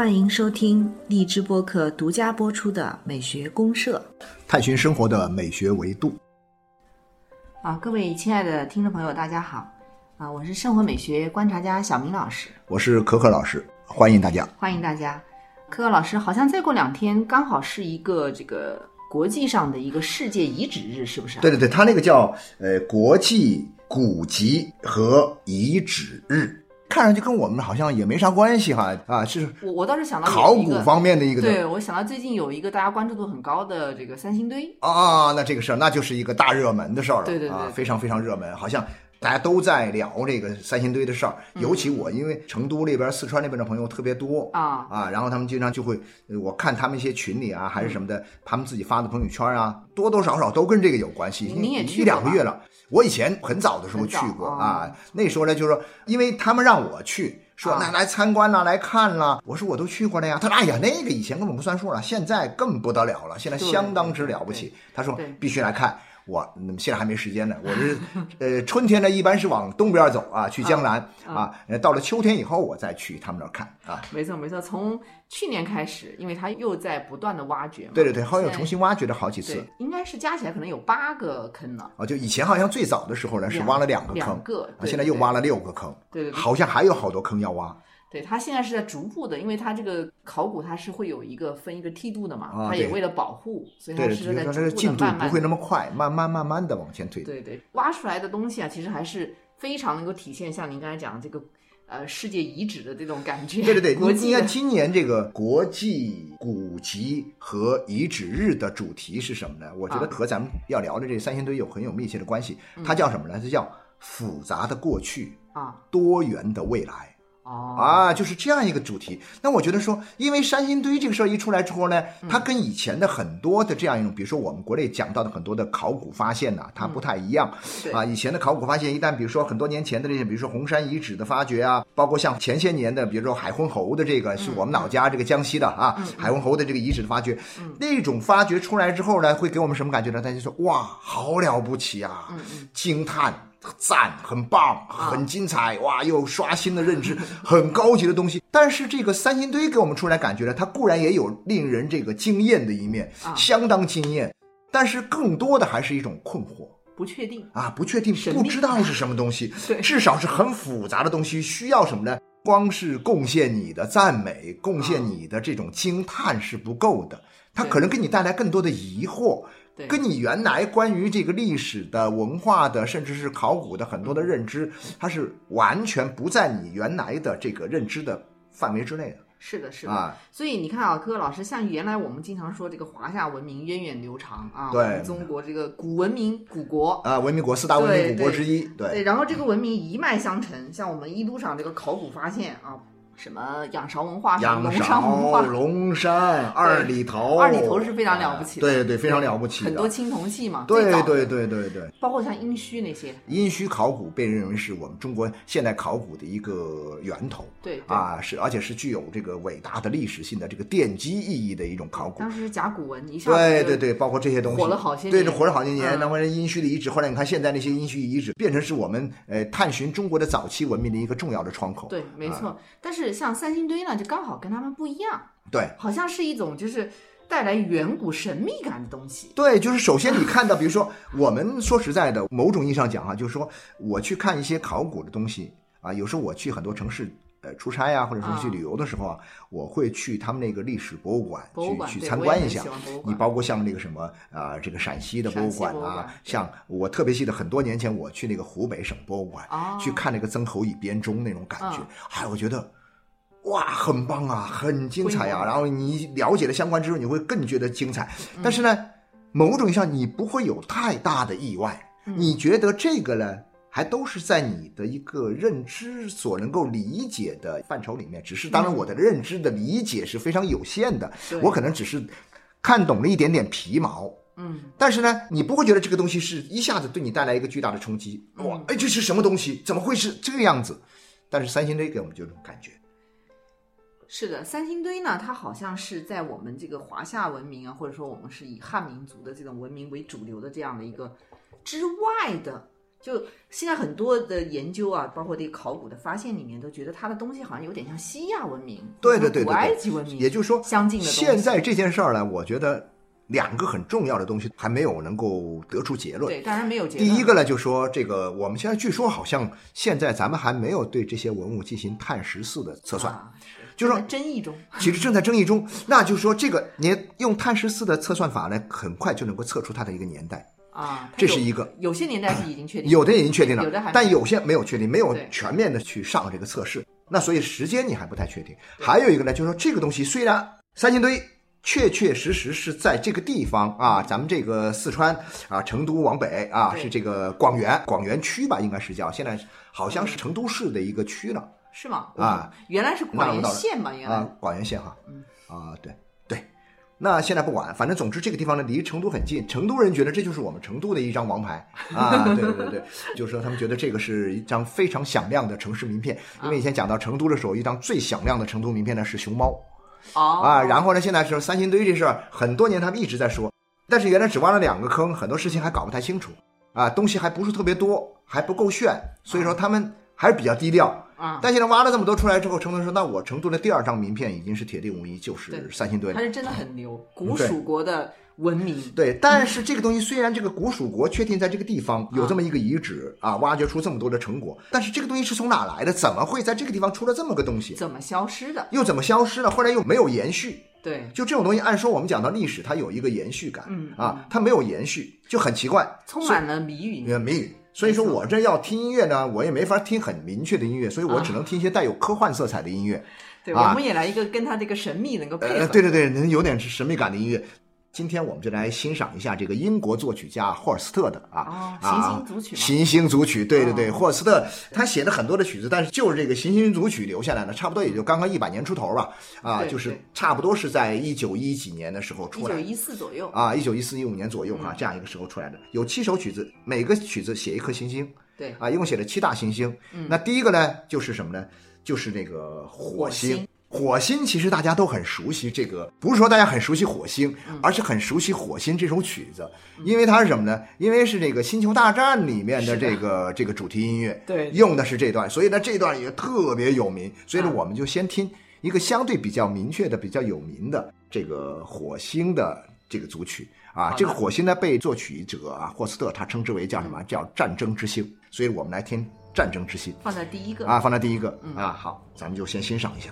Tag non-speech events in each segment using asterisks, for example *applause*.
欢迎收听荔枝播客独家播出的《美学公社》，探寻生活的美学维度。啊，各位亲爱的听众朋友，大家好！啊，我是生活美学观察家小明老师，我是可可老师，欢迎大家，欢迎大家。可可老师，好像再过两天刚好是一个这个国际上的一个世界遗址日，是不是？对对对，他那个叫呃国际古籍和遗址日。看上去跟我们好像也没啥关系哈啊，是我我倒是想到考古方面的一个，对我想到最近有一个大家关注度很高的这个三星堆。啊，那这个事儿那就是一个大热门的事儿了，对对对，非常非常热门，好像大家都在聊这个三星堆的事儿，尤其我因为成都那边、四川那边的朋友特别多啊啊，然后他们经常就会，我看他们一些群里啊还是什么的，他们自己发的朋友圈啊，多多少少都跟这个有关系，你也一两个月了，我以前很早的时候去过啊，那时候呢就是说，因为他们让我去。说那来参观啦，来看啦。我说我都去过了呀。他说哎呀，那个以前根本不算数了，现在更不得了了，现在相当之了不起。他说必须来看。我现在还没时间呢，我是呃春天呢一般是往东边走啊，去江南啊，到了秋天以后我再去他们那儿看啊。没错没错，从去年开始，因为他又在不断的挖掘嘛。对对对，好像又重新挖掘了好几次。应该是加起来可能有八个坑呢。啊，就以前好像最早的时候呢是挖了两个坑，两个，现在又挖了六个坑。对对，好像还有好多坑要挖。对它现在是在逐步的，因为它这个考古它是会有一个分一个梯度的嘛，它也为了保护，所以它是在逐步的慢慢不会那么快，慢慢慢慢的往前推。对对，挖出来的东西啊，其实还是非常能够体现像您刚才讲的这个呃世界遗址的这种感觉。对对对，你看今年这个国际古籍和遗址日的主题是什么呢？我觉得和咱们要聊的这三星堆有很有密切的关系。它叫什么呢？它叫复杂的过去啊，多元的未来。哦啊，就是这样一个主题。那我觉得说，因为三星堆这个事儿一出来之后呢，它跟以前的很多的这样一种，比如说我们国内讲到的很多的考古发现呐，它不太一样。啊，以前的考古发现，一旦比如说很多年前的那些，比如说红山遗址的发掘啊，包括像前些年的，比如说海昏侯的这个，是我们老家这个江西的啊，海昏侯的这个遗址的发掘，那种发掘出来之后呢，会给我们什么感觉呢？大家说哇，好了不起啊，惊叹。赞，很棒，很精彩，哇，又刷新了认知，很高级的东西。但是这个三星堆给我们出来感觉呢，它固然也有令人这个惊艳的一面，相当惊艳，但是更多的还是一种困惑，不确定啊，不确定，不知道是什么东西，对，至少是很复杂的东西，需要什么呢？光是贡献你的赞美，贡献你的这种惊叹是不够的，它可能给你带来更多的疑惑。跟你原来关于这个历史的文化的，甚至是考古的很多的认知，它是完全不在你原来的这个认知的范围之内的。是的，是的啊。所以你看啊，柯老师，像原来我们经常说这个华夏文明源远流长啊，对，中国这个古文明古国啊，文明国四大文明古国之一，对。然后这个文明一脉相承，像我们一路上这个考古发现啊。什么仰韶文化、龙山文化、*laughs* 龙山 *laughs* 二里头，二里头是非常了不起的，对对，非常了不起，很多青铜器嘛，对对对对对，包括像殷墟那些，殷墟考古被认为是我们中国现代考古的一个源头，对啊，是而且是具有这个伟大的历史性的这个奠基意义的一种考古。当时是甲骨文，一下对对对，包括这些东西，活了好些年，对，活了好些年。那么殷墟的遗址，后来你看现在那些殷墟遗址，变成是我们呃探寻中国的早期文明的一个重要的窗口。对，没错。但是像三星堆呢？就刚好跟他们不一样，对，好像是一种就是带来远古神秘感的东西。对，就是首先你看到，比如说我们说实在的，某种意义上讲哈，就是说我去看一些考古的东西啊，有时候我去很多城市呃出差呀，或者说去旅游的时候啊，我会去他们那个历史博物馆去去参观一下。你包括像那个什么啊，这个陕西的博物馆啊，像我特别记得很多年前我去那个湖北省博物馆去看那个曾侯乙编钟那种感觉，哎，我觉得。哇，很棒啊，很精彩啊！然后你了解了相关知识，你会更觉得精彩。但是呢，某种意义上你不会有太大的意外。你觉得这个呢，还都是在你的一个认知所能够理解的范畴里面。只是当然，我的认知的理解是非常有限的。我可能只是看懂了一点点皮毛。嗯。但是呢，你不会觉得这个东西是一下子对你带来一个巨大的冲击。哇，哎，这是什么东西？怎么会是这个样子？但是三星堆给我们就这种感觉。是的，三星堆呢，它好像是在我们这个华夏文明啊，或者说我们是以汉民族的这种文明为主流的这样的一个之外的就现在很多的研究啊，包括这个考古的发现里面，都觉得它的东西好像有点像西亚文明，对对对对古埃及文明，也就是说相近的。现在这件事儿呢，我觉得两个很重要的东西还没有能够得出结论。对，当然没有结论。第一个呢，就说这个我们现在据说好像现在咱们还没有对这些文物进行碳十四的测算。啊就是说争议中，其实正在争议中，那就是说，这个你用碳十四的测算法呢，很快就能够测出它的一个年代，啊，这是一个。有些年代是已经确定，有的已经确定了有的还，但有些没有确定，没有全面的去上这个测试。那所以时间你还不太确定。还有一个呢，就是说这个东西虽然三星堆确确实实是在这个地方啊，咱们这个四川啊，成都往北啊，是这个广元广元区吧，应该是叫，现在好像是成都市的一个区了。是吗？啊，原来是广元县吧？原来啊，广元县哈，嗯。啊，对对，那现在不管，反正总之这个地方呢离成都很近，成都人觉得这就是我们成都的一张王牌。啊，对对对对，就是说他们觉得这个是一张非常响亮的城市名片，因为以前讲到成都的时候，一张最响亮的成都名片呢是熊猫哦。啊，然后呢现在是三星堆这事儿，很多年他们一直在说，但是原来只挖了两个坑，很多事情还搞不太清楚。啊，东西还不是特别多，还不够炫，所以说他们还是比较低调。啊，但现在挖了这么多出来之后，成都人说，那我成都的第二张名片已经是铁定无疑，就是三星堆了。它是真的很牛，古蜀国的文明，对，但是这个东西虽然这个古蜀国确定在这个地方有这么一个遗址啊，挖掘出这么多的成果，但是这个东西是从哪来的？怎么会在这个地方出了这么个东西？怎么消失的？又怎么消失了？后来又没有延续。对，就这种东西，按说我们讲到历史，它有一个延续感，嗯啊，它没有延续，就很奇怪。充满了谜语。呃，谜语。所以说我这要听音乐呢，我也没法听很明确的音乐，所以我只能听一些带有科幻色彩的音乐。对，啊我们也来一个跟它这个神秘能够配呃，合。对对对，能有点神秘感的音乐。今天我们就来欣赏一下这个英国作曲家霍尔斯特的啊，行星组曲行星组曲，对对对，哦霍尔斯特他写的很多的曲子，但是就是这个行星组曲留下来的，差不多也就刚刚一百年出头吧，啊，就是差不多是在一九一几年的时候出来的。九一四左右。啊，一九一四一五年左右嗯哈、这样一个时候出来的，有七首曲子，每个曲子写一颗行星，对，啊，一共写了七大行星。嗯那第一个呢，就是什么呢？就是那个火星。火星其实大家都很熟悉，这个不是说大家很熟悉火星，嗯而是很熟悉火星这首曲子，因为它是什么呢？因为是这个《星球大战》里面的这个这个主题音乐，对用的是这段，所以呢这段也特别有名。所以呢，啊我们就先听一个相对比较明确的、比较有名的这个火星的这个组曲啊这个火星呢被作曲者啊霍斯特他称之为叫什么？叫战争之星。所以我们来听战争之星放在第一个啊，放在第一个嗯啊。好，咱们就先欣赏一下。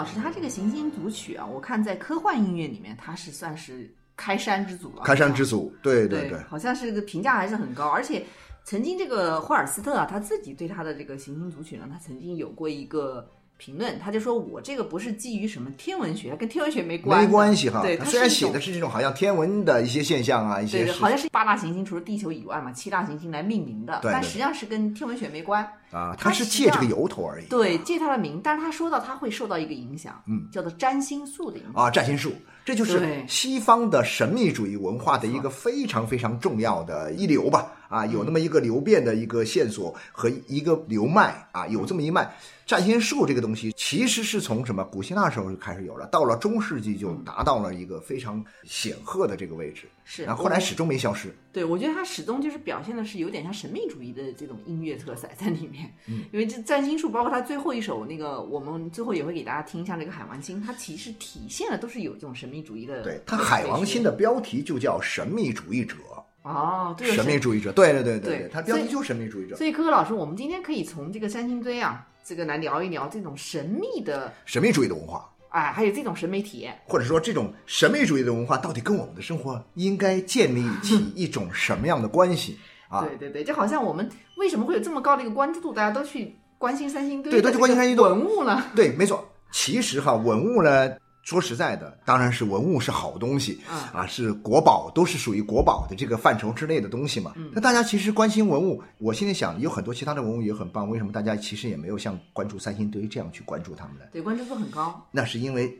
老师，他这个行星组曲啊，我看在科幻音乐里面，他是算是开山之祖了。开山之祖，对对对。好像是个评价还是很高，而且曾经这个霍尔斯特啊，他自己对他的这个行星组曲呢，他曾经有过一个评论，他就说我这个不是基于什么天文学，跟天文学没关，没关系哈。对，他虽然写的是这种好像天文的一些现象啊，一些好像是八大行星除了地球以外嘛，七大行星来命名的，对对但实际上是跟天文学没关。啊，它它是借这个由头而已。对，借他的名，但是他说到他会受到一个影响，嗯，叫做占星术的影响。啊，占星术，这就是西方的神秘主义文化的一个非常非常重要的一流吧。啊，有那么一个流变的一个线索和一个流脉啊，有这么一脉。占星术这个东西其实是从什么古希腊时候就开始有了，到了中世纪就达到了一个非常显赫的这个位置，是然后后来始终没消失。对，我觉得它始终就是表现的是有点像神秘主义的这种音乐特色在里面。嗯，因为这占星术，包括他最后一首那个，我们最后也会给大家听一下这个海王星，它其实体现的都是有这种神秘主义的。对，它海王星的标题就叫神秘主义者，哦，对，神秘主义者，对对对对对，它标题就是神秘主义者。所以科科老师，我们今天可以从这个三星堆啊，这个来聊一聊这种神秘的，神秘主义的文化，哎，还有这种审美体验。或者说这种审美主义的文化，到底跟我们的生活应该建立起 *laughs* 一种什么样的关系啊？对对对，就好像我们为什么会有这么高的一个关注度，大家都去关心三星堆，对都去关心三星堆文物呢？*laughs* 对，没错。其实哈，文物呢，说实在的，当然是文物是好东西啊啊，是国宝，都是属于国宝的这个范畴之内的东西嘛。嗯那大家其实关心文物，我现在想有很多其他的文物也很棒，为什么大家其实也没有像关注三星堆这样去关注他们呢？对，关注度很高。那是因为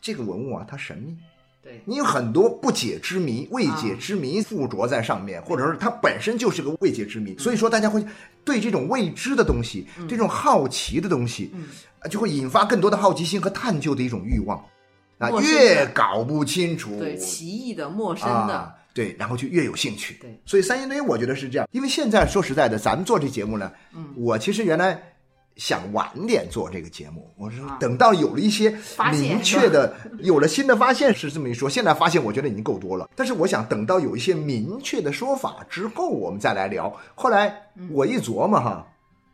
这个文物啊，它神秘。对，你有很多不解之谜、未解之谜附着在上面，或者是它本身就是个未解之谜，所以说大家会对这种未知的东西、这种好奇的东西，就会引发更多的好奇心和探究的一种欲望。啊，越搞不清楚，对，奇异的、陌生的，啊，对，然后就越有兴趣。对，所以三星堆我觉得是这样，因为现在说实在的，咱们做这节目呢，嗯，我其实原来想晚点做这个节目，我是啊等到有了一些明确的，有了新的发现是这么一说，现在发现我觉得已经够多了，但是我想等到有一些明确的说法之后，我们再来聊。后来嗯我一琢磨哈，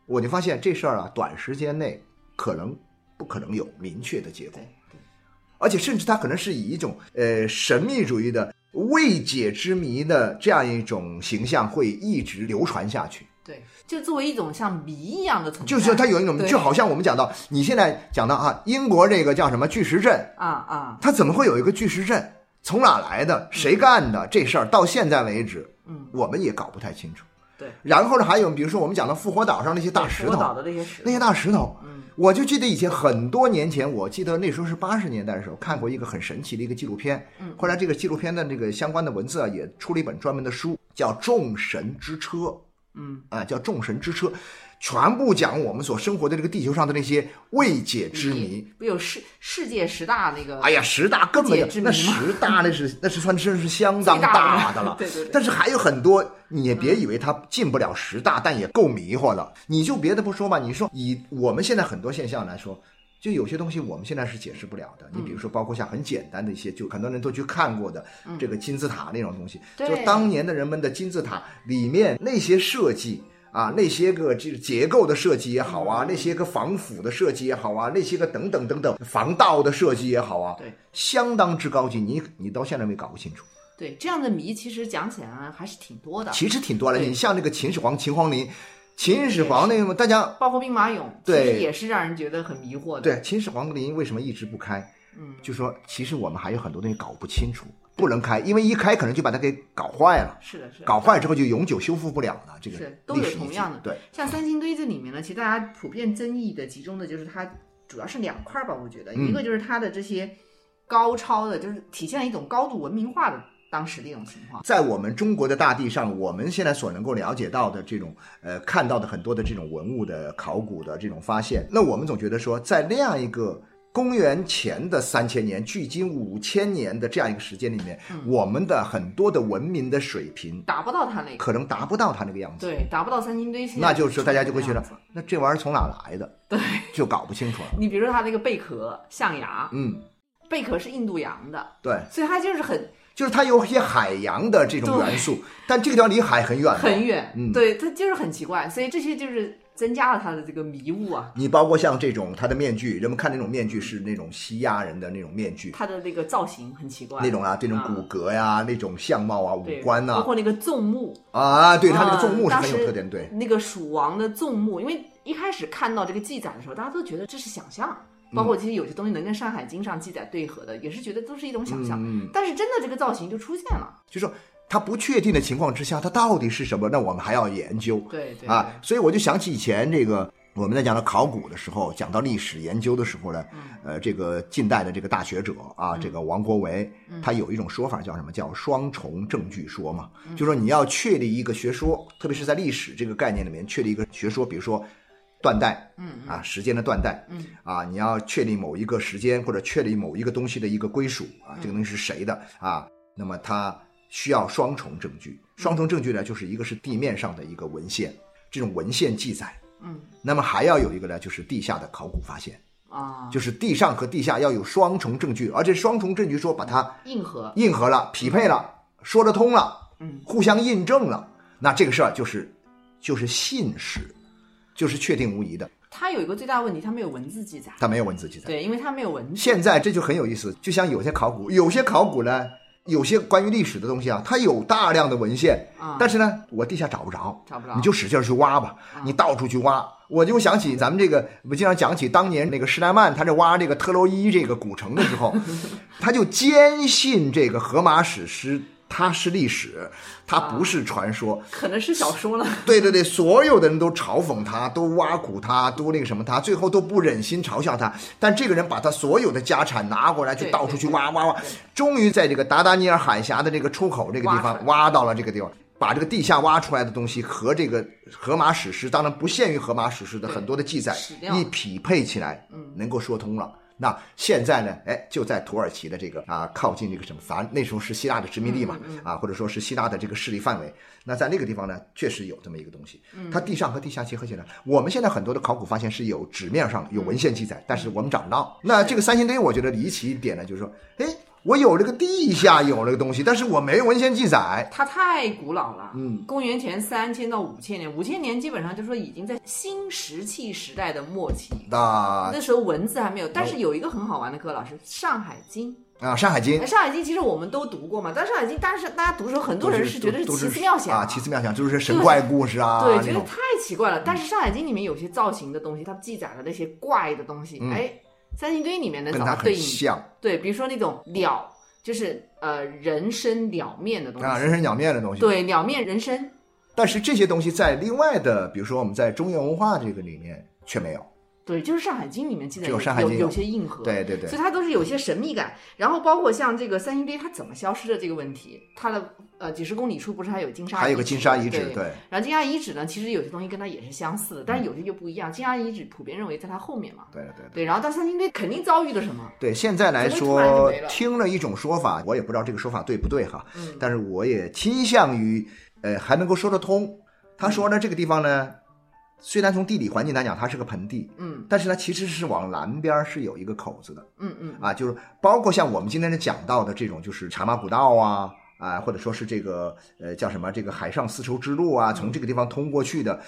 我就发现这事儿啊，短时间内可能不可能有明确的结果对。对而且甚至它可能是以一种呃神秘主义的未解之谜的这样一种形象会一直流传下去。对，就作为一种像谜一样的存在，就是它有一种，就好像我们讲到，你现在讲到啊，英国这个叫什么巨石阵，啊啊，它怎么会有一个巨石阵？从哪来的？谁干的？这事儿到现在为止，嗯，我们也搞不太清楚。对，然后呢，还有比如说我们讲的复活岛上那些大石头，的那些石头，那些大石头，嗯我就记得以前很多年前，我记得那时候是八十年代的时候，看过一个很神奇的一个纪录片。嗯后来这个纪录片的这个相关的文字啊，也出了一本专门的书，叫《众神之车》。嗯，啊，叫《众神之车》，全部讲我们所生活的这个地球上的那些未解之谜。不有世世界十大那个，哎呀，十大根本就那未解之谜吗十大那是 *laughs* 那是算真是相当大的的了。*laughs* 对对对但是还有很多，你也别以为它进不了十大，但也够迷惑了。你就别的不说吧，你说以我们现在很多现象来说。就有些东西我们现在是解释不了的，你比如说，包括像很简单的一些，就很多人都去看过的这个金字塔那种东西，就当年的人们的金字塔里面那些设计啊，那些个就是结构的设计也好啊，那些个防腐的设计也好啊，那些个等等等等防盗的设计也好啊，对，相当之高级，你你到现在没搞不清楚。对这样的谜，其实讲起来还是挺多的，其实挺多的，你像那个秦始皇、秦皇陵，秦始皇那个大家包括兵马俑，其对实也是让人觉得很迷惑的。，对秦始皇陵为什么一直不开？嗯，就说其实我们还有很多东西搞不清楚，不能开，因为一开可能就把它给搞坏了。是的，是的，搞坏之后就永久修复不了了，这个是都有同样的。对，像三星堆这里面呢，其实大家普遍争议的集中的就是它主要是两块儿吧，我觉得，嗯。一个就是它的这些高超的，就是体现了一种高度文明化的当时的一种情况。在我们中国的大地上，我们现在所能够了解到的这种呃看到的很多的这种文物的考古的这种发现，那我们总觉得说，在那样一个公元前的三千年，距今五千年的这样一个时间里面，嗯。我们的很多的文明的水平达不到它那个，可能达不到它那个样子。对，达不到三星堆那就是大家就会觉得那这玩意儿从哪来的？对，就搞不清楚了。*laughs* 你比如说它那个贝壳、象牙，嗯，贝壳是印度洋的，对，所以它就是很就是它有一些海洋的这种元素，但这个地方离海很远，很远，嗯。对，它就是很奇怪，所以这些就是增加了他的这个迷雾啊，你包括像这种他的面具，人们看那种面具是那种西亚人的那种面具，他的那个造型很奇怪，那种啊，这种啊。骨骼呀、那种相貌啊、五官呐、包括那个纵目，啊，对，他那个啊纵目是很有特点，对，那个蜀王的纵目，因为一开始看到这个记载的时候，大家都觉得这是想象，包括其实有些东西能跟《山海经》上记载对合的，也是觉得都是一种想象。嗯。但是真的这个造型就出现了，就说它不确定的情况之下，它到底是什么？那我们还要研究。对对啊，所以我就想起以前这个我们在讲到考古的时候，讲到历史研究的时候呢，呃，这个近代的这个大学者啊，这个王国维，他有一种说法叫什么？叫双重证据说嘛，就说你要确立一个学说，特别是在历史这个概念里面确立一个学说，比如说断代，嗯啊，时间的断代，嗯啊，你要确立某一个时间或者确立某一个东西的一个归属啊，这个东西是谁的啊？那么它需要双重证据，双重证据呢，就是一个是地面上的一个文献，这种文献记载，嗯。那么还要有一个呢，就是地下的考古发现，啊，就是地上和地下要有双重证据，而且双重证据说把它硬核，硬核了、匹配了、说得通了，嗯。互相印证了，那这个事儿就是就是信史，就是确定无疑的，它有一个最大的问题，它没有文字记载。它没有文字记载。对，因为它没有文字。现在这就很有意思，就像有些考古，有些考古呢，有些关于历史的东西啊，它有大量的文献，啊。但是呢，我地下找不着，找不着。你就使劲去挖吧，你到处去挖。我就想起咱们这个，我经常讲起当年那个施耐曼他在挖这个特洛伊这个古城的时候，*laughs* 他就坚信这个荷马史诗它是历史，它不是传说。可能是小说了。*laughs* 对对对，所有的人都嘲讽他，都挖苦他，都那个什么他，最后都不忍心嘲笑他。但这个人把他所有的家产拿过来，就到处去挖挖挖，终于在这个达达尼尔海峡的这个出口这个地方挖到了这个地方。把这个地下挖出来的东西和这个荷马史诗，当然不限于荷马史诗的很多的记载一匹配起来，嗯能够说通了。那现在呢？哎，就在土耳其的这个啊，靠近这个什么咱那时候是希腊的殖民地嘛，嗯啊，或者说是希腊的这个势力范围。那在那个地方呢，确实有这么一个东西，嗯它地上和地下结合起来。我们现在很多的考古发现是有纸面上有文献记载，但是我们找不到。那这个三星堆，我觉得离奇一点呢，就是说，哎，我有这个地下有这个东西，但是我没有文献记载。它太古老了，嗯，公元前三千到五千年，五千年基本上就说已经在新石器时代的末期，那那时候文字还没有。但是有一个很好玩的课，老师，《上海经》。啊，《山海经哎，《上海经》其实我们都读过嘛，但《上海经》但是大家读的时候，很》多人是觉得是奇思妙想啊，奇思妙想，就是神怪故事啊，对，觉得太奇怪了。但是《山海经》里面有些造型的东西，它记载了那些怪的东西，嗯哎，三星堆里面的跟它对应。很像对，比如说那种鸟，就是呃人身鸟面的东西。啊，人参鸟面的东西。对，鸟面人身。但是这些东西在另外的，比如说我们在中原文化这个里面却没有。对，就是《上海经》里面记载只有有些硬核。对对对所以它都是有些神秘感。然后包括像这个三星堆它怎么消失的这个问题，它的呃几十公里处不是还有金沙，还有个金沙遗址，对。对，然后金沙遗址呢，其实有些东西跟它也是相似的，但是有些就不一样。金沙遗址普遍认为在它后面嘛，对对对。对。然后到三星堆肯定遭遇了什么？对，现在来说了，听了一种说法，我也不知道这个说法对不对哈，嗯但是我也倾向于，呃，还能够说得通。他说呢，这个地方呢，虽然从地理环境来讲它是个盆地，嗯但是呢，其实是往南边是有一个口子的嗯嗯啊，就是包括像我们今天讲到的这种，就是茶马古道啊。啊，或者说是这个呃叫什么这个海上丝绸之路啊，从这个地方通过去的，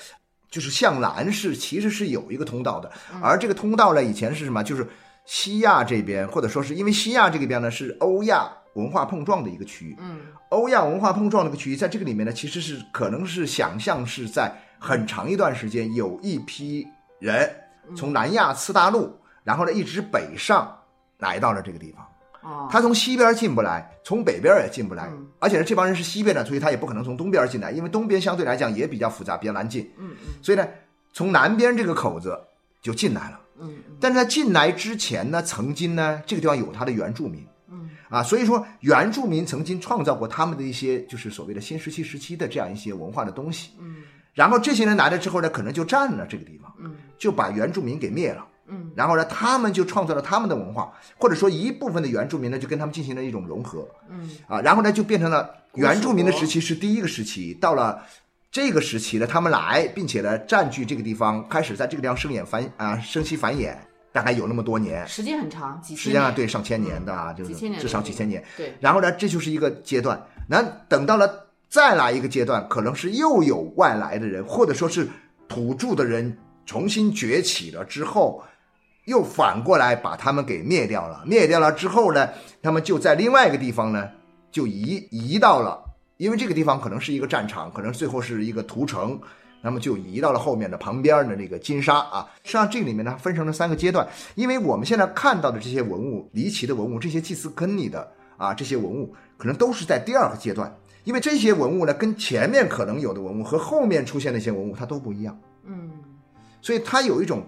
就是向南是其实是有一个通道的，而这个通道呢，以前是什么？就是西亚这边，或者说是因为西亚这个边呢是欧亚文化碰撞的一个区域，嗯欧亚文化碰撞的一个区域，在这个里面呢，其实是可能是想象是在很长一段时间，有一批人从南亚次大陆，然后呢一直北上来到了这个地方。哦，他从西边进不来，从北边也进不来，嗯。而且呢，这帮人是西边的，所以他也不可能从东边进来，因为东边相对来讲也比较复杂，比较难进，嗯嗯。所以呢，从南边这个口子就进来了。嗯嗯。但是在进来之前呢，曾经呢，这个地方有他的原住民。嗯。啊，所以说原住民曾经创造过他们的一些就是所谓的新石器时期的这样一些文化的东西，嗯然后这些人来了之后呢，可能就占了这个地方，嗯。就把原住民给灭了。嗯。然后呢，他们就创造了他们的文化，或者说一部分的原住民呢，就跟他们进行了一种融合。嗯。啊，然后呢，就变成了原住民的时期是第一个时期，到了这个时期呢，他们来，并且呢，占据这个地方，开始在这个地方生衍繁啊，生息繁衍，大概有那么多年，时间很长，几实际上千年。对上千年的啊，就是至少几千年。对，然后呢，这就是一个阶段。那等到了再来一个阶段，可能是又有外来的人，或者说是土著的人重新崛起了之后，又反过来把他们给灭掉了。灭掉了之后呢，他们就在另外一个地方呢，就移移到了，因为这个地方可能是一个战场，可能最后是一个屠城。那么就移到了后面的旁边的那个金沙啊。实际上这里面呢分成了三个阶段，因为我们现在看到的这些文物，离奇的文物，这些祭祀坑里的啊这些文物，可能都是在第二个阶段，因为这些文物呢跟前面可能有的文物和后面出现的一些文物它都不一样，嗯，所以它有一种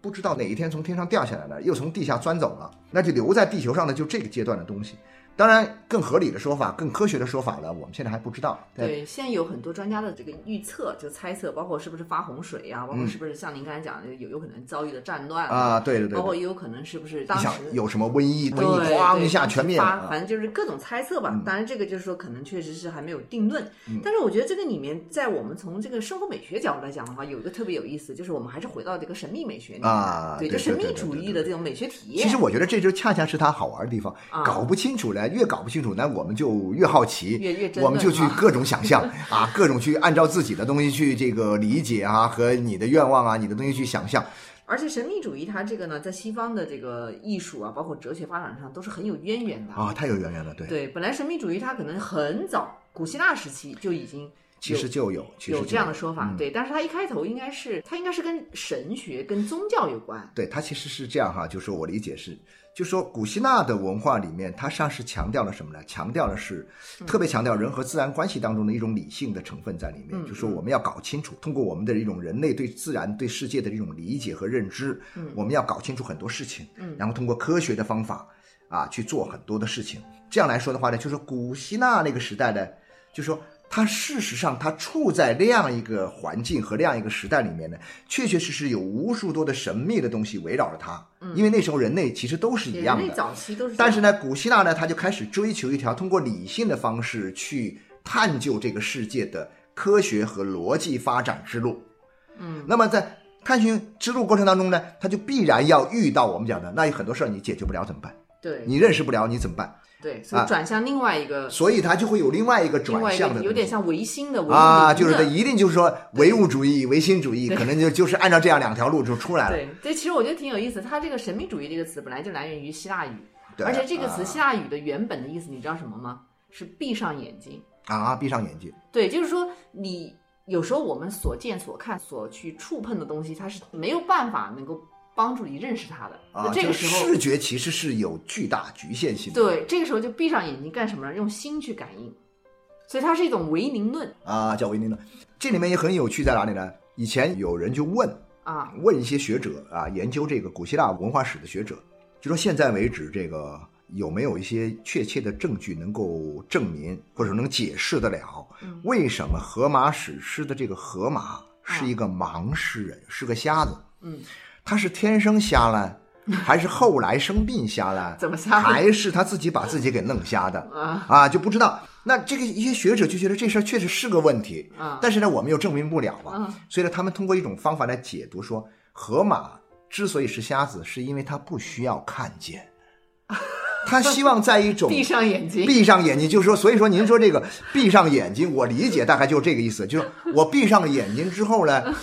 不知道哪一天从天上掉下来了，又从地下钻走了，那就留在地球上的就这个阶段的东西。当然，更合理的说法、更科学的说法呢，我们现在还不知道。对，现在有很多专家的这个预测，就猜测，包括是不是发洪水呀，包括是不是像您刚才讲的，有有可能遭遇了战乱啊，对对对，包括也有可能是不是当时有什么瘟疫，瘟疫哐一下全灭了，反正就是各种猜测吧。当然，这个就是说可能确实是还没有定论。但是我觉得这个里面，在我们从这个生活美学角度来讲的话，有一个特别有意思，就是我们还是回到这个神秘美学啊，对，就神秘主义的这种美学体验。其实我觉得这就恰恰是它好玩的地方，搞不清楚呢，越搞不清楚那。我们就越好奇，我们就去 *laughs* 各种想象啊，各种去按照自己的东西去这个理解啊，和你的愿望啊，你的东西去想象。而且神秘主义它这个呢，在西方的这个艺术啊，包括哲学发展上都是很有渊源的啊，太有渊源了。对对，本来神秘主义它可能很早，古希腊时期就已经其实就有有这样的说法，对。但是它一开头应该是它应该是跟神学、跟宗教有关。对，它其实是这样哈，就是我理解是。就说古希腊的文化里面，它实际上是强调了什么呢？强调的是特别强调人和自然关系当中的一种理性的成分在里面。就说我们要搞清楚，通过我们的一种人类对自然、对世界的这种理解和认知，我们要搞清楚很多事情，然后通过科学的方法啊去做很多的事情。这样来说的话呢，就是古希腊那个时代呢，就说。它事实上，它处在那样一个环境和那样一个时代里面呢，确确实实有无数多的神秘的东西围绕着它。嗯，因为那时候人类其实都是一样的，早期都是。但是呢，古希腊呢，他就开始追求一条通过理性的方式去探究这个世界的科学和逻辑发展之路。嗯，那么在探寻之路过程当中呢，他就必然要遇到我们讲的，那有很多事儿你解决不了怎么办？对，你认识不了你怎么办？对，所以转向另外一个，所以它就会有另外一个转向的，有点像唯心的啊，就是它一定就是说唯物主义、唯心主义，可能就就是按照这样两条路就出来了。对，这其实我觉得挺有意思。它这个神秘主义这个词本来就来源于希腊语，而且这个词希腊语的原本的意思你知道什么吗？是闭上眼睛啊，闭上眼睛。对，就是说你有时候我们所见所看所去触碰的东西，它是没有办法能够。帮助你认识他的啊，这个时候视觉其实是有巨大局限性的。对，这个时候就闭上眼睛干什么呢？用心去感应，所以它是一种唯灵论啊，叫唯灵论。这里面也很有趣在哪里呢？以前有人就问啊，问一些学者啊，研究这个古希腊文化史的学者，就说现在为止，这个有没有一些确切的证据能够证明或者能解释得了，为什么荷马史诗的这个荷马是一个盲诗人，是个瞎子？嗯。他是天生瞎了，*laughs* 还是后来生病瞎了？怎么瞎？还是他自己把自己给弄瞎的？啊啊，就不知道。那这个一些学者就觉得这事儿确实是个问题啊，但是呢，我们又证明不了啊。所以呢，他们通过一种方法来解读说，河马之所以是瞎子，是因为他不需要看见，*laughs* 他希望在一种闭上眼睛，闭上眼睛，就是说，所以说您说这个闭上眼睛，我理解大概就是这个意思，就是我闭上眼睛之后呢。*laughs*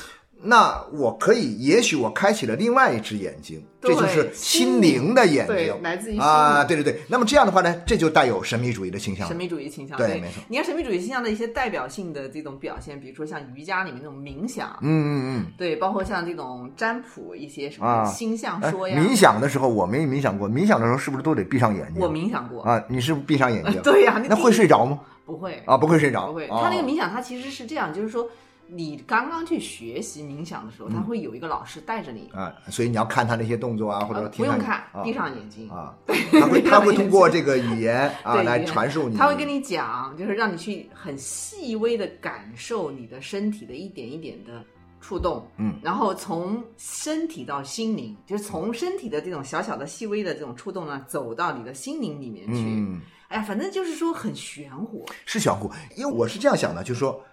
那我可以，也许我开启了另外一只眼睛，这就是心灵的眼睛，来自于啊，对对对。那么这样的话呢，这就带有神秘主义的倾向。神秘主义倾向，对，没错。你看神秘主义倾向的一些代表性的这种表现，比如说像瑜伽里面那种冥想，嗯嗯嗯，对，包括像这种占卜一些什么星象说呀。冥想的时候我没冥想过，冥想的时候是不是都得闭上眼睛？我冥想过啊，你是不是闭上眼睛？*laughs* 对呀，那会睡着吗？不会啊，不会睡着，不会。他那个冥想，他其实是这样，就是说。你刚刚去学习冥想的时候，他会有一个老师带着你啊，所以你要看他那些动作啊，或者不用看，闭上眼睛。啊，*laughs* 他会他会通过这个语言啊来传授你，他会跟你讲，就是让你去很细微的感受你的身体的一点一点的触动，嗯，然后从身体到心灵，就是从身体的这种小小的细微的这种触动呢，走到你的心灵里面去，嗯，哎呀，反正就是说很玄乎，是玄乎，因为我是这样想的，就是说。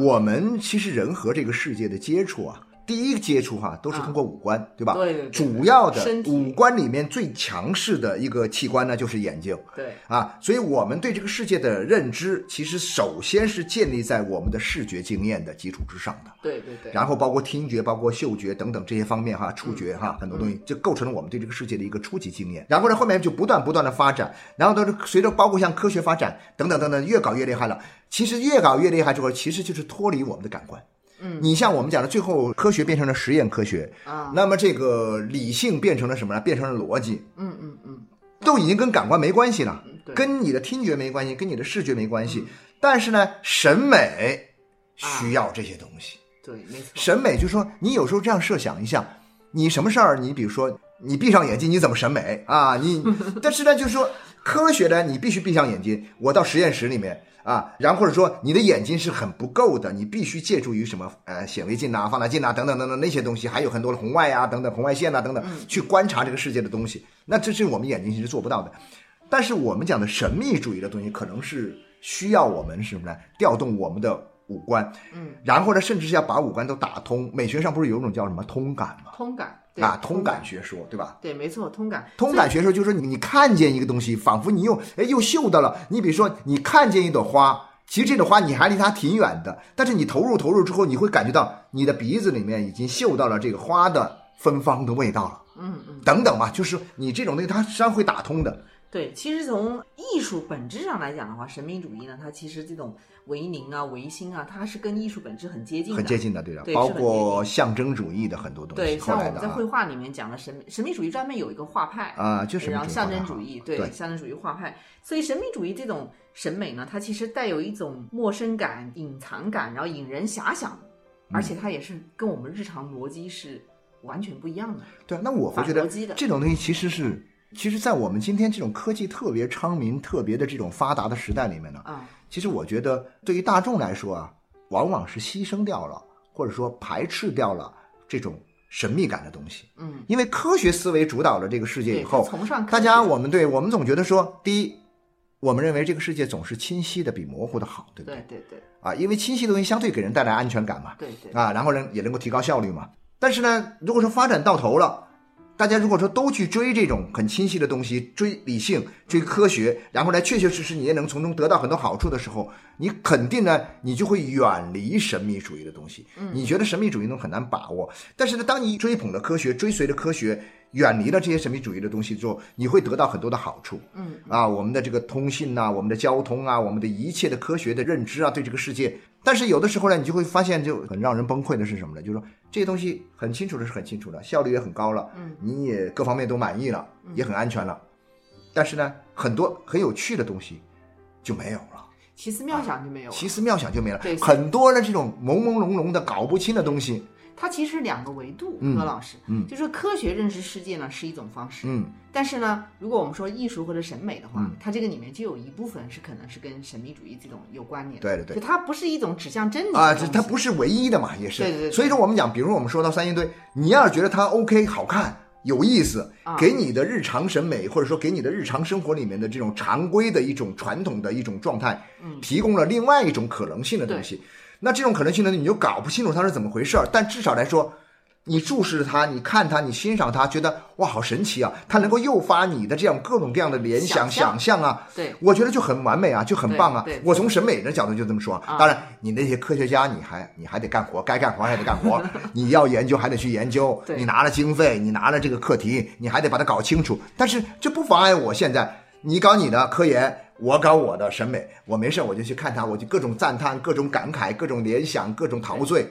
我们其实人和这个世界的接触啊。第一个接触哈，都是通过五官，对吧？对对。主要的五官里面最强势的一个器官呢，就是眼睛。对。啊，所以我们对这个世界的认知，其实首先是建立在我们的视觉经验的基础之上的。对对对。然后包括听觉、包括嗅觉等等这些方面哈，触觉哈，很多东西就构成了我们对这个世界的一个初级经验。然后呢，后面就不断不断的发展，然后都是随着包括像科学发展等等等等，越搞越厉害了。其实越搞越厉害之后，其实就是脱离我们的感官。嗯，你像我们讲的，最后科学变成了实验科学，啊，那么这个理性变成了什么呢？变成了逻辑，嗯嗯嗯，都已经跟感官没关系了，跟你的听觉没关系，跟你的视觉没关系。但是呢，审美啊需要这些东西。对，没错，审美就是说，你有时候这样设想一下，你什么事儿，你比如说你闭上眼睛，你怎么审美啊？你，*laughs* 但是呢，就是说科学呢，你必须闭上眼睛。我到实验室里面啊，然后或者说你的眼睛是很不够的，你必须借助于什么呃显微镜呐、放大镜呐等等等等那些东西，还有很多的红外呀、等等红外线呐、等等，去观察这个世界的东西。那这是我们眼睛是做不到的。但是我们讲的神秘主义的东西，可能是需要我们什么呢？调动我们的五官，嗯，然后呢，甚至是要把五官都打通。美学上不是有一种叫什么通感吗？通感，对啊，通感，学说，对吧？对，没错，通感，通感学说就是说你，你看见一个东西，仿佛你又哎又嗅到了。你比如说，你看见一朵花，其实这朵花你还离它挺远的，但是你投入投入之后，你会感觉到你的鼻子里面已经嗅到了这个花的芬芳的味道了，嗯嗯，等等吧，就是你这种东西它实际上会打通的。对，其实从艺术本质上来讲的话，神秘主义呢，它其实这种唯宁啊、唯心啊，它是跟艺术本质很接近的，很接近的，对的，包括象征主义的很多东西，对，像我们在绘画里面讲的神秘神秘主义专门有一个画派啊，就是然后象征主义，对象征主义画派。所以神秘主义这种审美呢，它其实带有一种陌生感、隐藏感，然后引人遐想，而且它也是跟我们日常逻辑是完全不一样的。对，那我会觉得这种东西其实是，其实，在我们今天这种科技特别昌明、特别的这种发达的时代里面呢，啊，其实我觉得对于大众来说啊，往往是牺牲掉了，或者说排斥掉了这种神秘感的东西。嗯，因为科学思维主导了这个世界，以后，崇尚大家我们对我们总觉得说，第一，我们认为这个世界总是清晰的比模糊的好，对不对？对对对啊，因为清晰的东西相对给人带来安全感嘛。对对，啊，然后呢也能够提高效率嘛。但是呢，如果说发展到头了，大家如果说都去追这种很清晰的东西，追理性、追科学，然后来确确实实你也能从中得到很多好处的时候，你肯定呢你就会远离神秘主义的东西。嗯你觉得神秘主义东西很难把握，但是呢，当你追捧了科学，追随着科学。远离了这些神秘主义的东西之后，你会得到很多的好处。嗯啊，我们的这个通信呐、我们的交通啊，我们的一切的科学的认知啊，对这个世界。但是有的时候呢，你就会发现就很让人崩溃的是什么呢？就是说这些东西很清楚的是很清楚的，效率也很高了，嗯，你也各方面都满意了，也很安全了。但是呢，很多很有趣的东西就没有了，奇思妙想就没有了。奇思妙想就没了对。很多的这种朦朦胧胧的搞不清的东西，它其实两个维度，嗯何老师，嗯。就是说科学认识世界呢是一种方式，嗯，但是呢，如果我们说艺术或者审美的话，嗯。它这个里面就有一部分是可能是跟神秘主义这种有关联的，对对对。就它不是一种指向真理啊，这它不是唯一的嘛，也是。对对对所以说我们讲，比如说我们说到三星堆，你要是觉得它 OK 好看。有意思啊，给你的日常审美，或者说给你的日常生活里面的这种常规的一种传统的一种状态，嗯。提供了另外一种可能性的东西。那这种可能性呢，你就搞不清楚它是怎么回事儿。但至少来说，你注视它，你看它，你欣赏它，觉得哇，好神奇啊！它能够诱发你的这样各种各样的联想、想象啊，对我觉得就很完美啊，就很棒啊对。我从审美的角度就这么说当然，你那些科学家，你还你还得干活，该干活还得干活，你要研究还得去研究。你拿了经费，你拿了这个课题，你还得把它搞清楚。但是这不妨碍我现在你搞你的科研，我搞我的审美，我没事我就去看他，我就各种赞叹、各种感慨、各种联想、各种陶醉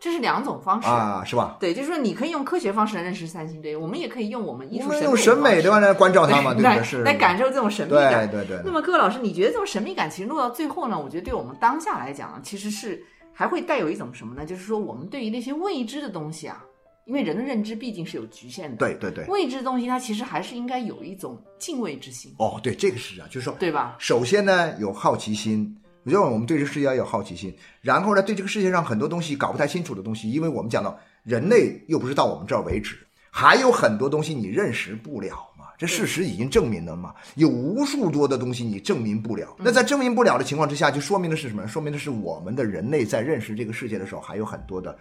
这是两种方式。啊，是吧？对，就是说你可以用科学方式来认识三星堆，我们也可以用我们艺我术们用审美的对吧？来关照它嘛，*laughs* 对不来对？是来感受这种神秘对感。对对那么各位老师，你觉得这种神秘感其实落到最后呢？我觉得对我们当下来讲，其实是还会带有一种什么呢？就是说我们对于那些未知的东西啊，因为人的认知毕竟是有局限的，对对对。未知的东西它其实还是应该有一种敬畏之心，哦，对，这个是啊，就是说对吧？首先呢，有好奇心，我觉得我们对这个世界要有好奇心。然后呢，对这个世界上很多东西搞不太清楚的东西，因为我们讲到人类又不是到我们这儿为止，还有很多东西你认识不了嘛。这事实已经证明了嘛，有无数多的东西你证明不了。那在证明不了的情况之下，就说明的是什么？说明的是我们的人类在认识这个世界的时候，还有很多的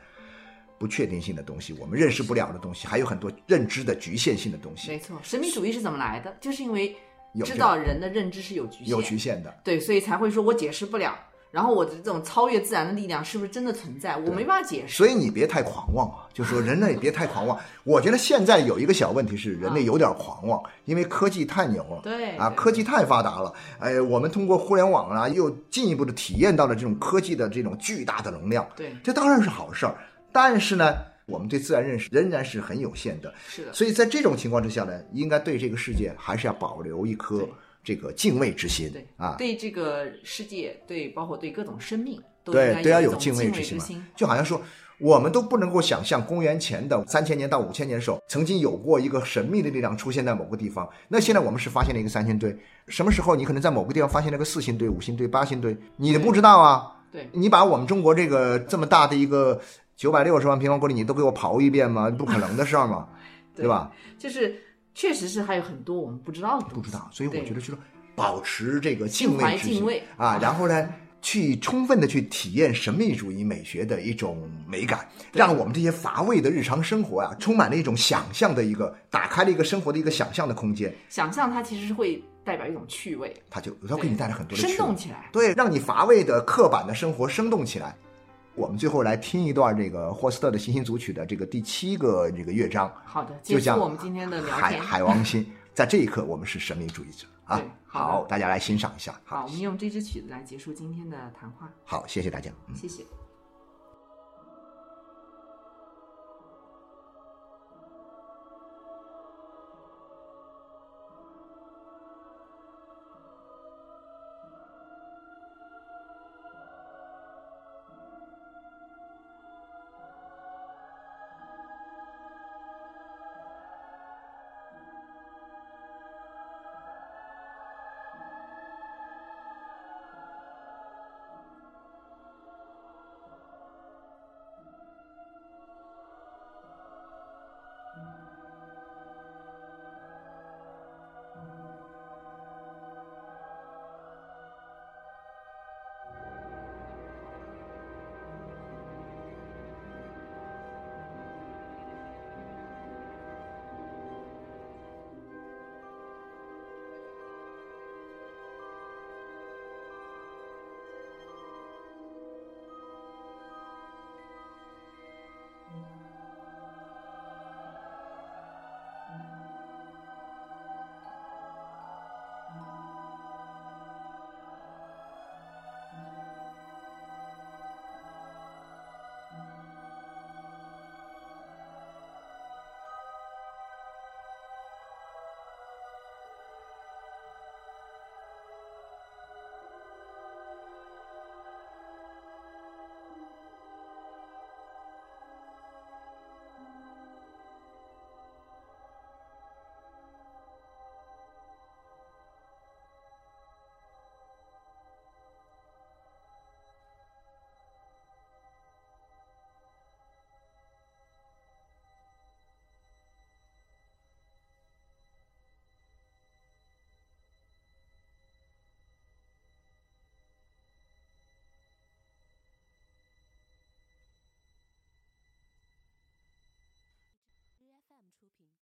不确定性的东西，我们认识不了的东西，还有很多认知的局限性的东西，没错，神秘主义是怎么来的？就是因为有知道人的认知是有局限，有局限的。对，所以才会说我解释不了。然后我的这种超越自然的力量是不是真的存在？我没办法解释。所以你别太狂妄啊，就说人类别太狂妄。我觉得现在有一个小问题是，人类有点狂妄，因为科技太牛了，对啊，科技太发达了。哎，我们通过互联网啊，又进一步的体验到了这种科技的这种巨大的能量。对，这当然是好事儿。但是呢，我们对自然认识仍然是很有限的。是的。所以在这种情况之下呢，应该对这个世界还是要保留一颗。这个敬畏之心，对啊，对这个世界，对包括对各种生命，对都要有敬畏之心嘛。就好像说，我们都不能够想象公元前的三千年到五千年的时候，曾经有过一个神秘的力量出现在某个地方。那现在我们是发现了一个三星堆，什么时候你可能在某个地方发现了个四星堆、五星堆、八星堆，你都不知道啊。对，你把我们中国这个这么大的一个九百六十万平方公里，你都给我刨一遍吗？不可能的事儿嘛，*laughs* 对吧？就是确实是还有很多我们不知道的，不知道。所以我觉得就是。保持这个敬畏之心啊，然后呢，去充分的去体验神秘主义美学的一种美感，让我们这些乏味的日常生活啊，充满了一种想象的一个，打开了一个生活的一个想象的空间。想象它其实是会代表一种趣味，它就它给你带来很多的生动起来，对，让你乏味的刻板的生活生动起来。我们最后来听一段这个霍斯特的行星组曲的这个第七个这个乐章。好的，结束我们今天的聊天。海 *laughs* 海王星，在这一刻，我们是神秘主义者。啊，好，大家来欣赏一下。好，我们用这支曲子来结束今天的谈话。好，谢谢大家，谢谢。出品。